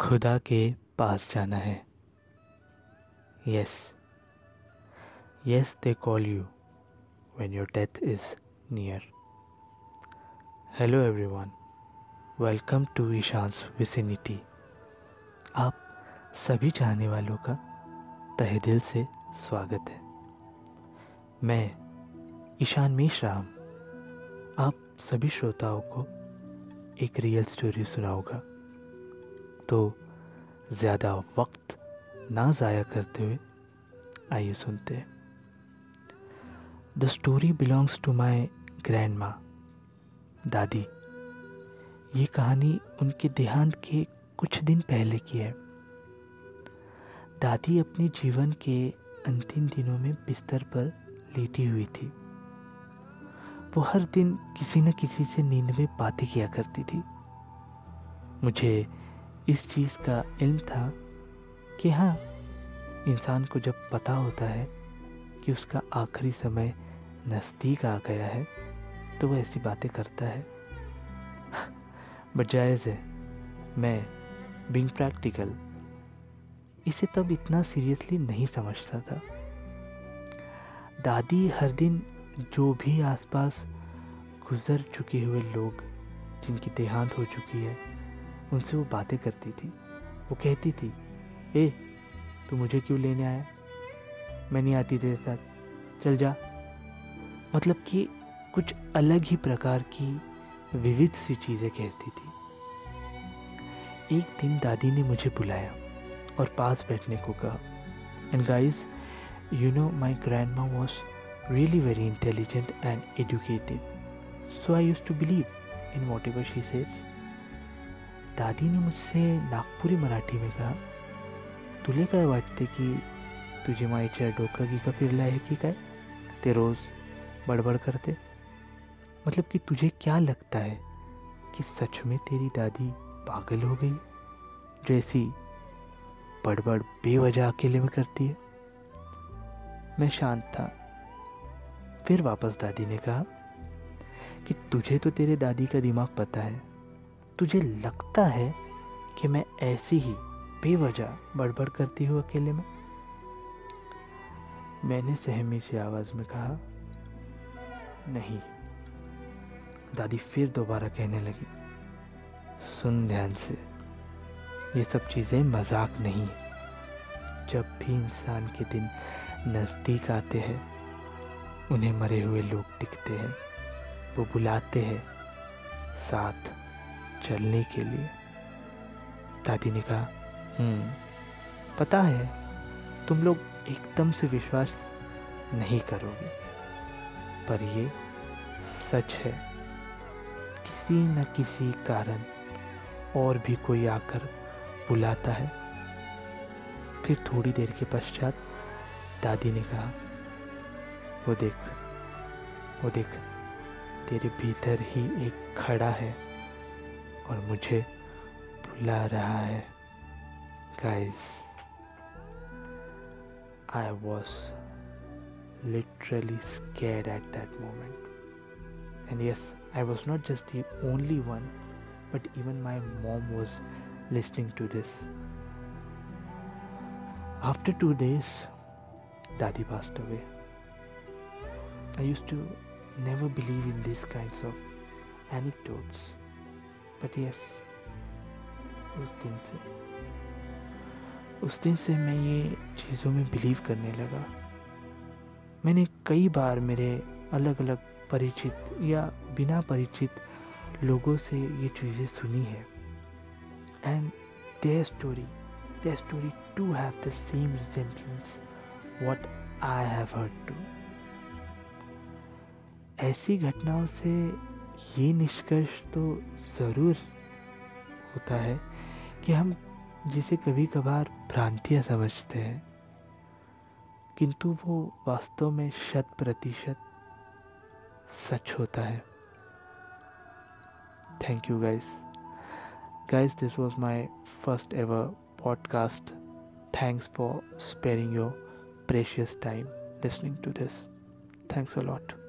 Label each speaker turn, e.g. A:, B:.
A: खुदा के पास जाना है। Yes yes they call you when your death is near. Hello everyone, welcome to Ishan's vicinity आप सभी चाहने वालों का तहे दिल से स्वागत है। मैं ईशान राम आप सभी श्रोताओं को एक रियल स्टोरी सुनाऊँगा। तो ज़्यादा वक्त ना ज़ाया करते हुए आइए सुनते हैं। The story belongs to my grandma दादी। ये कहानी उनके देहांत के कुछ दिन पहले की है। दादी अपने जीवन के अंतिम दिनों में बिस्तर पर लेटी हुई थी। वो हर दिन किसी न किसी से नींद में बातें किया करती थी। मुझे इस चीज़ का इल्म था कि हाँ इंसान को जब पता होता है कि उसका आखिरी समय नज़दीक आ गया है तो वह ऐसी बातें करता है। बट जायज़ है, मैं बिंग प्रैक्टिकल इसे तब इतना सीरियसली नहीं समझता था। दादी हर दिन जो भी आसपास गुजर चुके हुए लोग, जिनकी देहांत हो चुकी है उनसे वो बातें करती थी। वो कहती थी, ए, तू मुझे क्यों लेने आया? मैं नहीं आती तेरे साथ। चल जा। मतलब कि कुछ अलग ही प्रकार की विविध सी चीज़ें कहती थी। एक दिन दादी ने मुझे बुलाया और पास बैठने को कहा। And guys you know my grand grandma was really very intelligent and educated so I use to believe in whatever she says दादी ने मुझसे नागपुरी मराठी में कहा तुले काय वाटते की तुझी माईच्या डोकं का फिरलं आहे की काय? ते रोज बड़बड़ करते। मतलब कि तुझे क्या लगता है कि सच में तेरी दादी पागल हो गई? जो ऐसी बड़बड़ बेवजह अकेले में करती है। मैं शांत था। फिर वापस दादी ने कहा कि तुझे तो तेरे दादी का दिमाग पता है। तुझे लगता है कि मैं ऐसी ही बेवजह बड़बड़ करती हूँ अकेले में? मैंने सहमी सी आवाज़ में कहा, नहीं। दादी फिर दोबारा कहने लगी, सुन ध्यान से, ये सब चीज़ें मज़ाक नहीं है। जब भी इंसान के दिन नज़दीक आते हैं, उन्हें मरे हुए लोग दिखते हैं, वो बुलाते हैं, साथ चलने के लिए? दादी ने कहा हम्म। पता है तुम लोग एकदम से विश्वास नहीं करोगे पर ये सच है। किसी न किसी कारण और भी कोई आकर बुलाता है। फिर थोड़ी देर के पश्चात दादी ने कहा वो देख वो देख तेरे भीतर ही एक खड़ा है। और मुझे बुला रहा है। Guys I was literally scare at that moment and yes I was not just the only one but even my mom was listening to this after two days दादी passed away I use to never believe in this kind of anecdotes but yes, those things. उस दिन से मैं ये चीज़ों में believe करने लगा। मैंने कई बार मेरे अलग अलग परिचित या बिना परिचित लोगों से ये चीज़ें सुनी है। And their story their story too have the same resentments what I have heard to ऐसी घटनाओं से ये निष्कर्ष तो ज़रूर होता है कि हम जिसे कभी कभार भ्रांतियाँ समझते हैं, किंतु वो वास्तव में शत प्रतिशत सच होता है। Thank you guys guys this was my first ever podcast thanks for sparing your precious time listening to this thanks a lot